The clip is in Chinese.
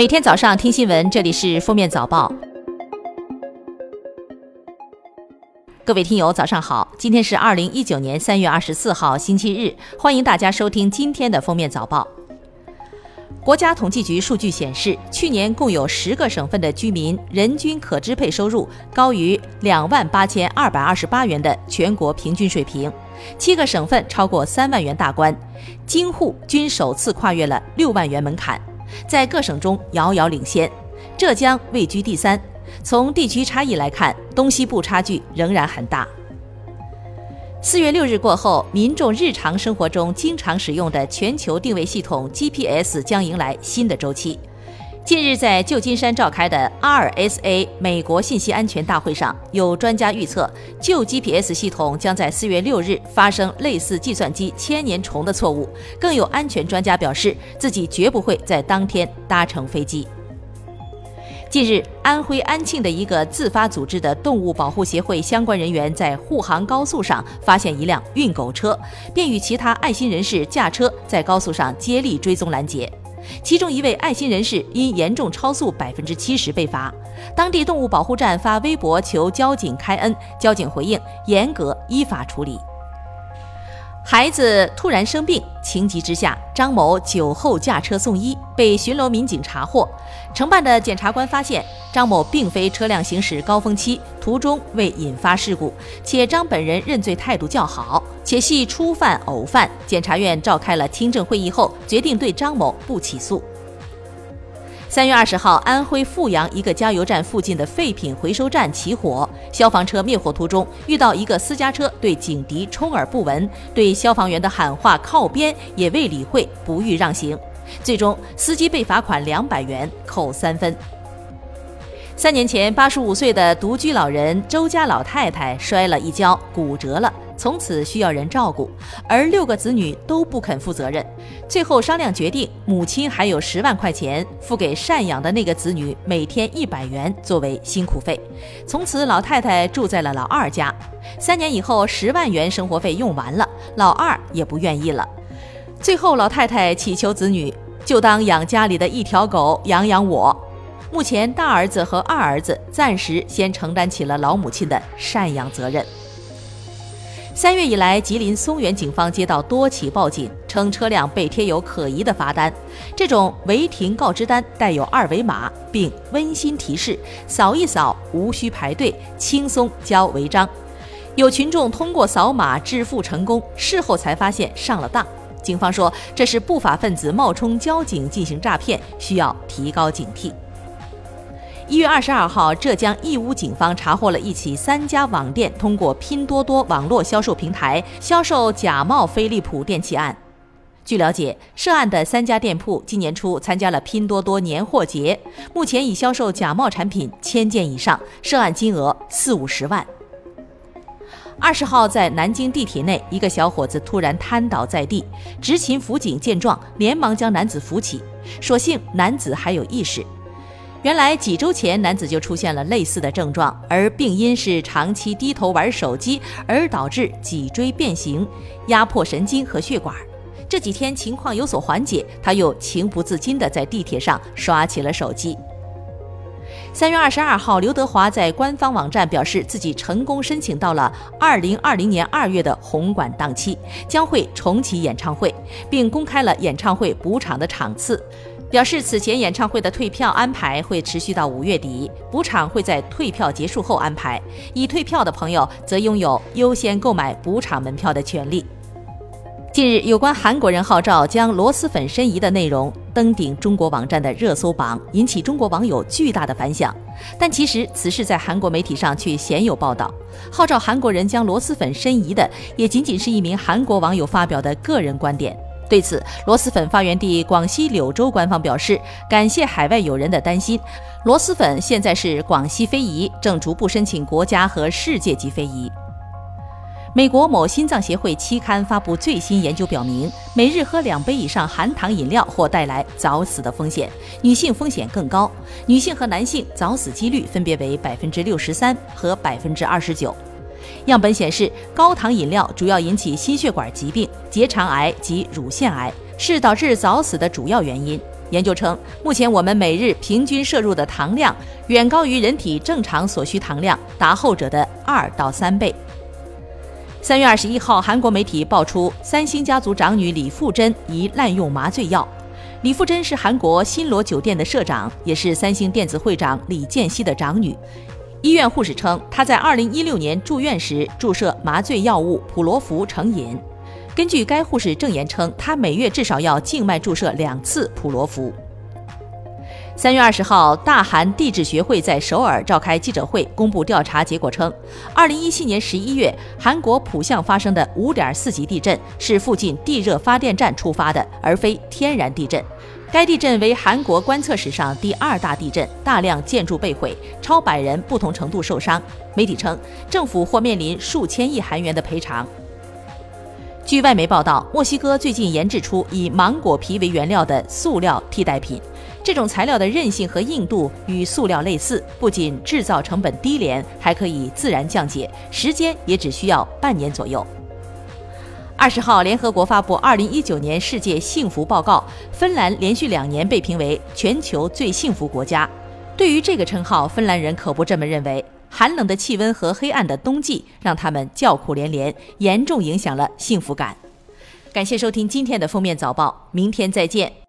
每天早上听新闻，这里是封面早报。各位听友，早上好！今天是二零一九年三月二十四号，星期日，欢迎大家收听今天的封面早报。国家统计局数据显示，去年共有十个省份的居民人均可支配收入高于两万八千二百二十八元的全国平均水平，七个省份超过三万元大关，京沪均首次跨越了六万元门槛，在各省中遥遥领先，浙江位居第三。从地区差异来看，东西部差距仍然很大。四月六日过后，民众日常生活中经常使用的全球定位系统 GPS 将迎来新的周期。近日，在旧金山召开的 RSA 美国信息安全大会上，有专家预测，旧 GPS 系统将在四月六日发生类似计算机千年虫的错误。更有安全专家表示，自己绝不会在当天搭乘飞机。近日，安徽安庆的一个自发组织的动物保护协会相关人员在沪杭高速上发现一辆运狗车，便与其他爱心人士驾车在高速上接力追踪拦截。其中一位爱心人士因严重超速百分之七十被罚，当地动物保护站发微博求交警开恩，交警回应严格依法处理。孩子突然生病，情急之下，张某酒后驾车送医，被巡逻民警查获。承办的检察官发现，张某并非车辆行驶高峰期，途中未引发事故，且张本人认罪态度较好，且系初犯偶犯。检察院召开了听证会议后，决定对张某不起诉。三月二十号，安徽阜阳一个加油站附近的废品回收站起火，消防车灭火途中遇到一个私家车对警笛充耳不闻，对消防员的喊话靠边也未理会，不予让行，最终司机被罚款两百元，扣三分。三年前，八十五岁的独居老人周家老太太摔了一跤，骨折了。从此需要人照顾，而六个子女都不肯负责任。最后商量决定，母亲还有十万块钱，付给赡养的那个子女每天一百元作为辛苦费。从此老太太住在了老二家。三年以后，十万元生活费用完了，老二也不愿意了。最后老太太祈求子女，就当养家里的一条狗，养养我。目前大儿子和二儿子暂时先承担起了老母亲的赡养责任。三月以来，吉林松原警方接到多起报警，称车辆被贴有可疑的罚单。这种违停告知单带有二维码，并温馨提示：扫一扫，无需排队，轻松交违章。有群众通过扫码支付成功，事后才发现上了当。警方说，这是不法分子冒充交警进行诈骗，需要提高警惕。一月二十二号，浙江义乌警方查获了一起三家网店通过拼多多网络销售平台销售假冒飞利浦电器案。据了解，涉案的三家店铺今年初参加了拼多多年货节，目前已销售假冒产品千件以上，涉案金额四五十万。二十号，在南京地铁内，一个小伙子突然瘫倒在地，执勤辅警见状，连忙将男子扶起，所幸男子还有意识。原来几周前，男子就出现了类似的症状，而病因是长期低头玩手机而导致脊椎变形，压迫神经和血管。这几天情况有所缓解，他又情不自禁地在地铁上刷起了手机。三月二十二号，刘德华在官方网站表示，自己成功申请到了二零二零年二月的红馆档期，将会重启演唱会，并公开了演唱会补场的场次。表示此前演唱会的退票安排会持续到五月底，补场会在退票结束后安排。已退票的朋友则拥有优先购买补场门票的权利。近日，有关韩国人号召将螺蛳粉申遗的内容登顶中国网站的热搜榜，引起中国网友巨大的反响。但其实此事在韩国媒体上却鲜有报道。号召韩国人将螺蛳粉申遗的，也仅仅是一名韩国网友发表的个人观点。对此，螺蛳粉发源地广西柳州官方表示，感谢海外友人的担心。螺蛳粉现在是广西非遗，正逐步申请国家和世界级非遗。美国某心脏协会期刊发布最新研究表明，每日喝两杯以上含糖饮料或带来早死的风险，女性风险更高，女性和男性早死几率分别为百分之六十三和百分之二十九。样本显示，高糖饮料主要引起心血管疾病、结肠癌及乳腺癌，是导致早死的主要原因。研究称，目前我们每日平均摄入的糖量远高于人体正常所需糖量，达后者的二到三倍。三月二十一号，韩国媒体爆出三星家族长女李富珍疑滥用麻醉药。李富珍是韩国新罗酒店的社长，也是三星电子会长李健熙的长女。医院护士称，她在二零一六年住院时注射麻醉药物普罗福成瘾。根据该护士证言称，她每月至少要静脉注射两次普罗福。三月二十号，大韩地质学会在首尔召开记者会，公布调查结果称，二零一七年十一月，韩国浦项发生的五点四级地震是附近地热发电站触发的，而非天然地震。该地震为韩国观测史上第二大地震，大量建筑被毁，超百人不同程度受伤。媒体称，政府或面临数千亿韩元的赔偿。据外媒报道，墨西哥最近研制出以芒果皮为原料的塑料替代品。这种材料的韧性和硬度与塑料类似，不仅制造成本低廉，还可以自然降解，时间也只需要半年左右。二十号，联合国发布《二零一九年世界幸福报告》，芬兰连续两年被评为全球最幸福国家。对于这个称号，芬兰人可不这么认为。寒冷的气温和黑暗的冬季让他们叫苦连连，严重影响了幸福感。感谢收听今天的封面早报，明天再见。